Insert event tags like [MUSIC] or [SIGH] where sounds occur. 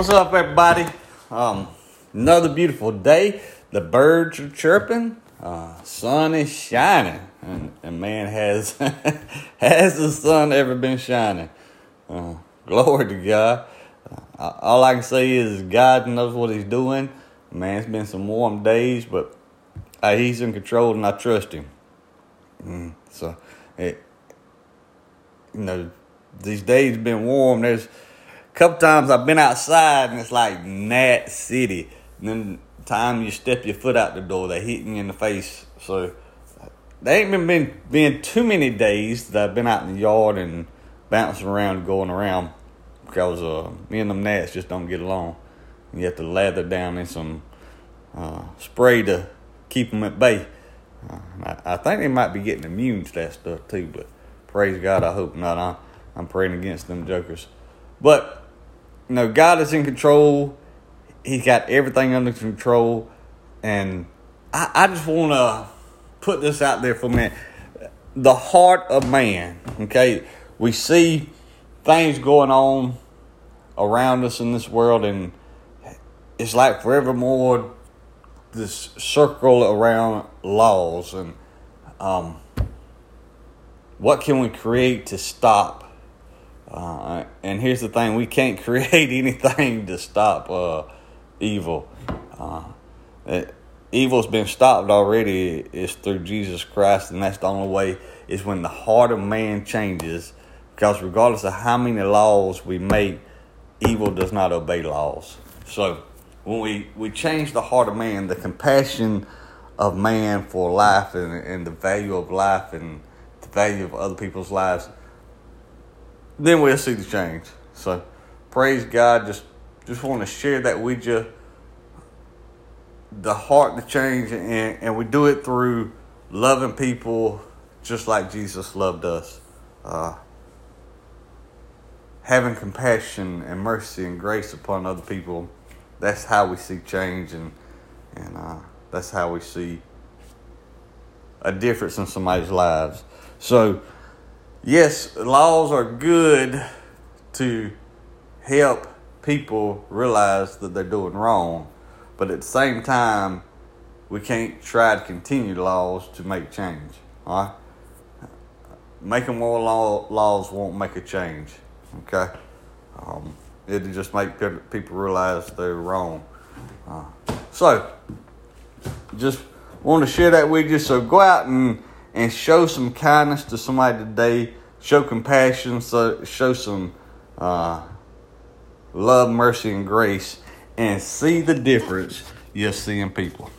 What's up, everybody? Um, another beautiful day. The birds are chirping. Uh, sun is shining, and, and man, has [LAUGHS] has the sun ever been shining? Uh, glory to God. Uh, all I can say is God knows what He's doing. Man, it's been some warm days, but uh, He's in control, and I trust Him. Mm, so, it, you know, these days been warm. There's couple times I've been outside and it's like Gnat City. And then the time you step your foot out the door, they hitting you in the face. So they ain't been, been been too many days that I've been out in the yard and bouncing around, going around because uh, me and them gnats just don't get along. You have to lather down in some uh, spray to keep them at bay. Uh, I, I, think they might be getting immune to that stuff too, but praise God, I hope not. I'm, I'm praying against them jokers. But, know, God is in control. He's got everything under control. And I, I just want to put this out there for a minute. The heart of man, okay? We see things going on around us in this world, and it's like forevermore this circle around laws and um, what can we create to stop uh, and here's the thing: we can't [LAUGHS] create anything to stop uh, evil. Uh, it, evil's been stopped already. It's through Jesus Christ, and that's the only way. Is when the heart of man changes. Because regardless of how many laws we make, evil does not obey laws. So when we, we change the heart of man, the compassion of man for life and, and the value of life and the value of other people's lives then we'll see the change. So praise God. Just just want to share that with you. The heart to change and, and we do it through loving people just like Jesus loved us. Uh, having compassion and mercy and grace upon other people. That's how we see change and and uh, that's how we see a difference in somebody's lives. So yes, laws are good to help people realize that they're doing wrong, but at the same time, we can't try to continue laws to make change. All right, making more law, laws won't make a change. Okay, um, it'll just make people realize they're wrong. Uh, so, just want to share that with you. So go out and and show some kindness to somebody today. Show compassion, so show some uh, love, mercy, and grace, and see the difference you'll see in people.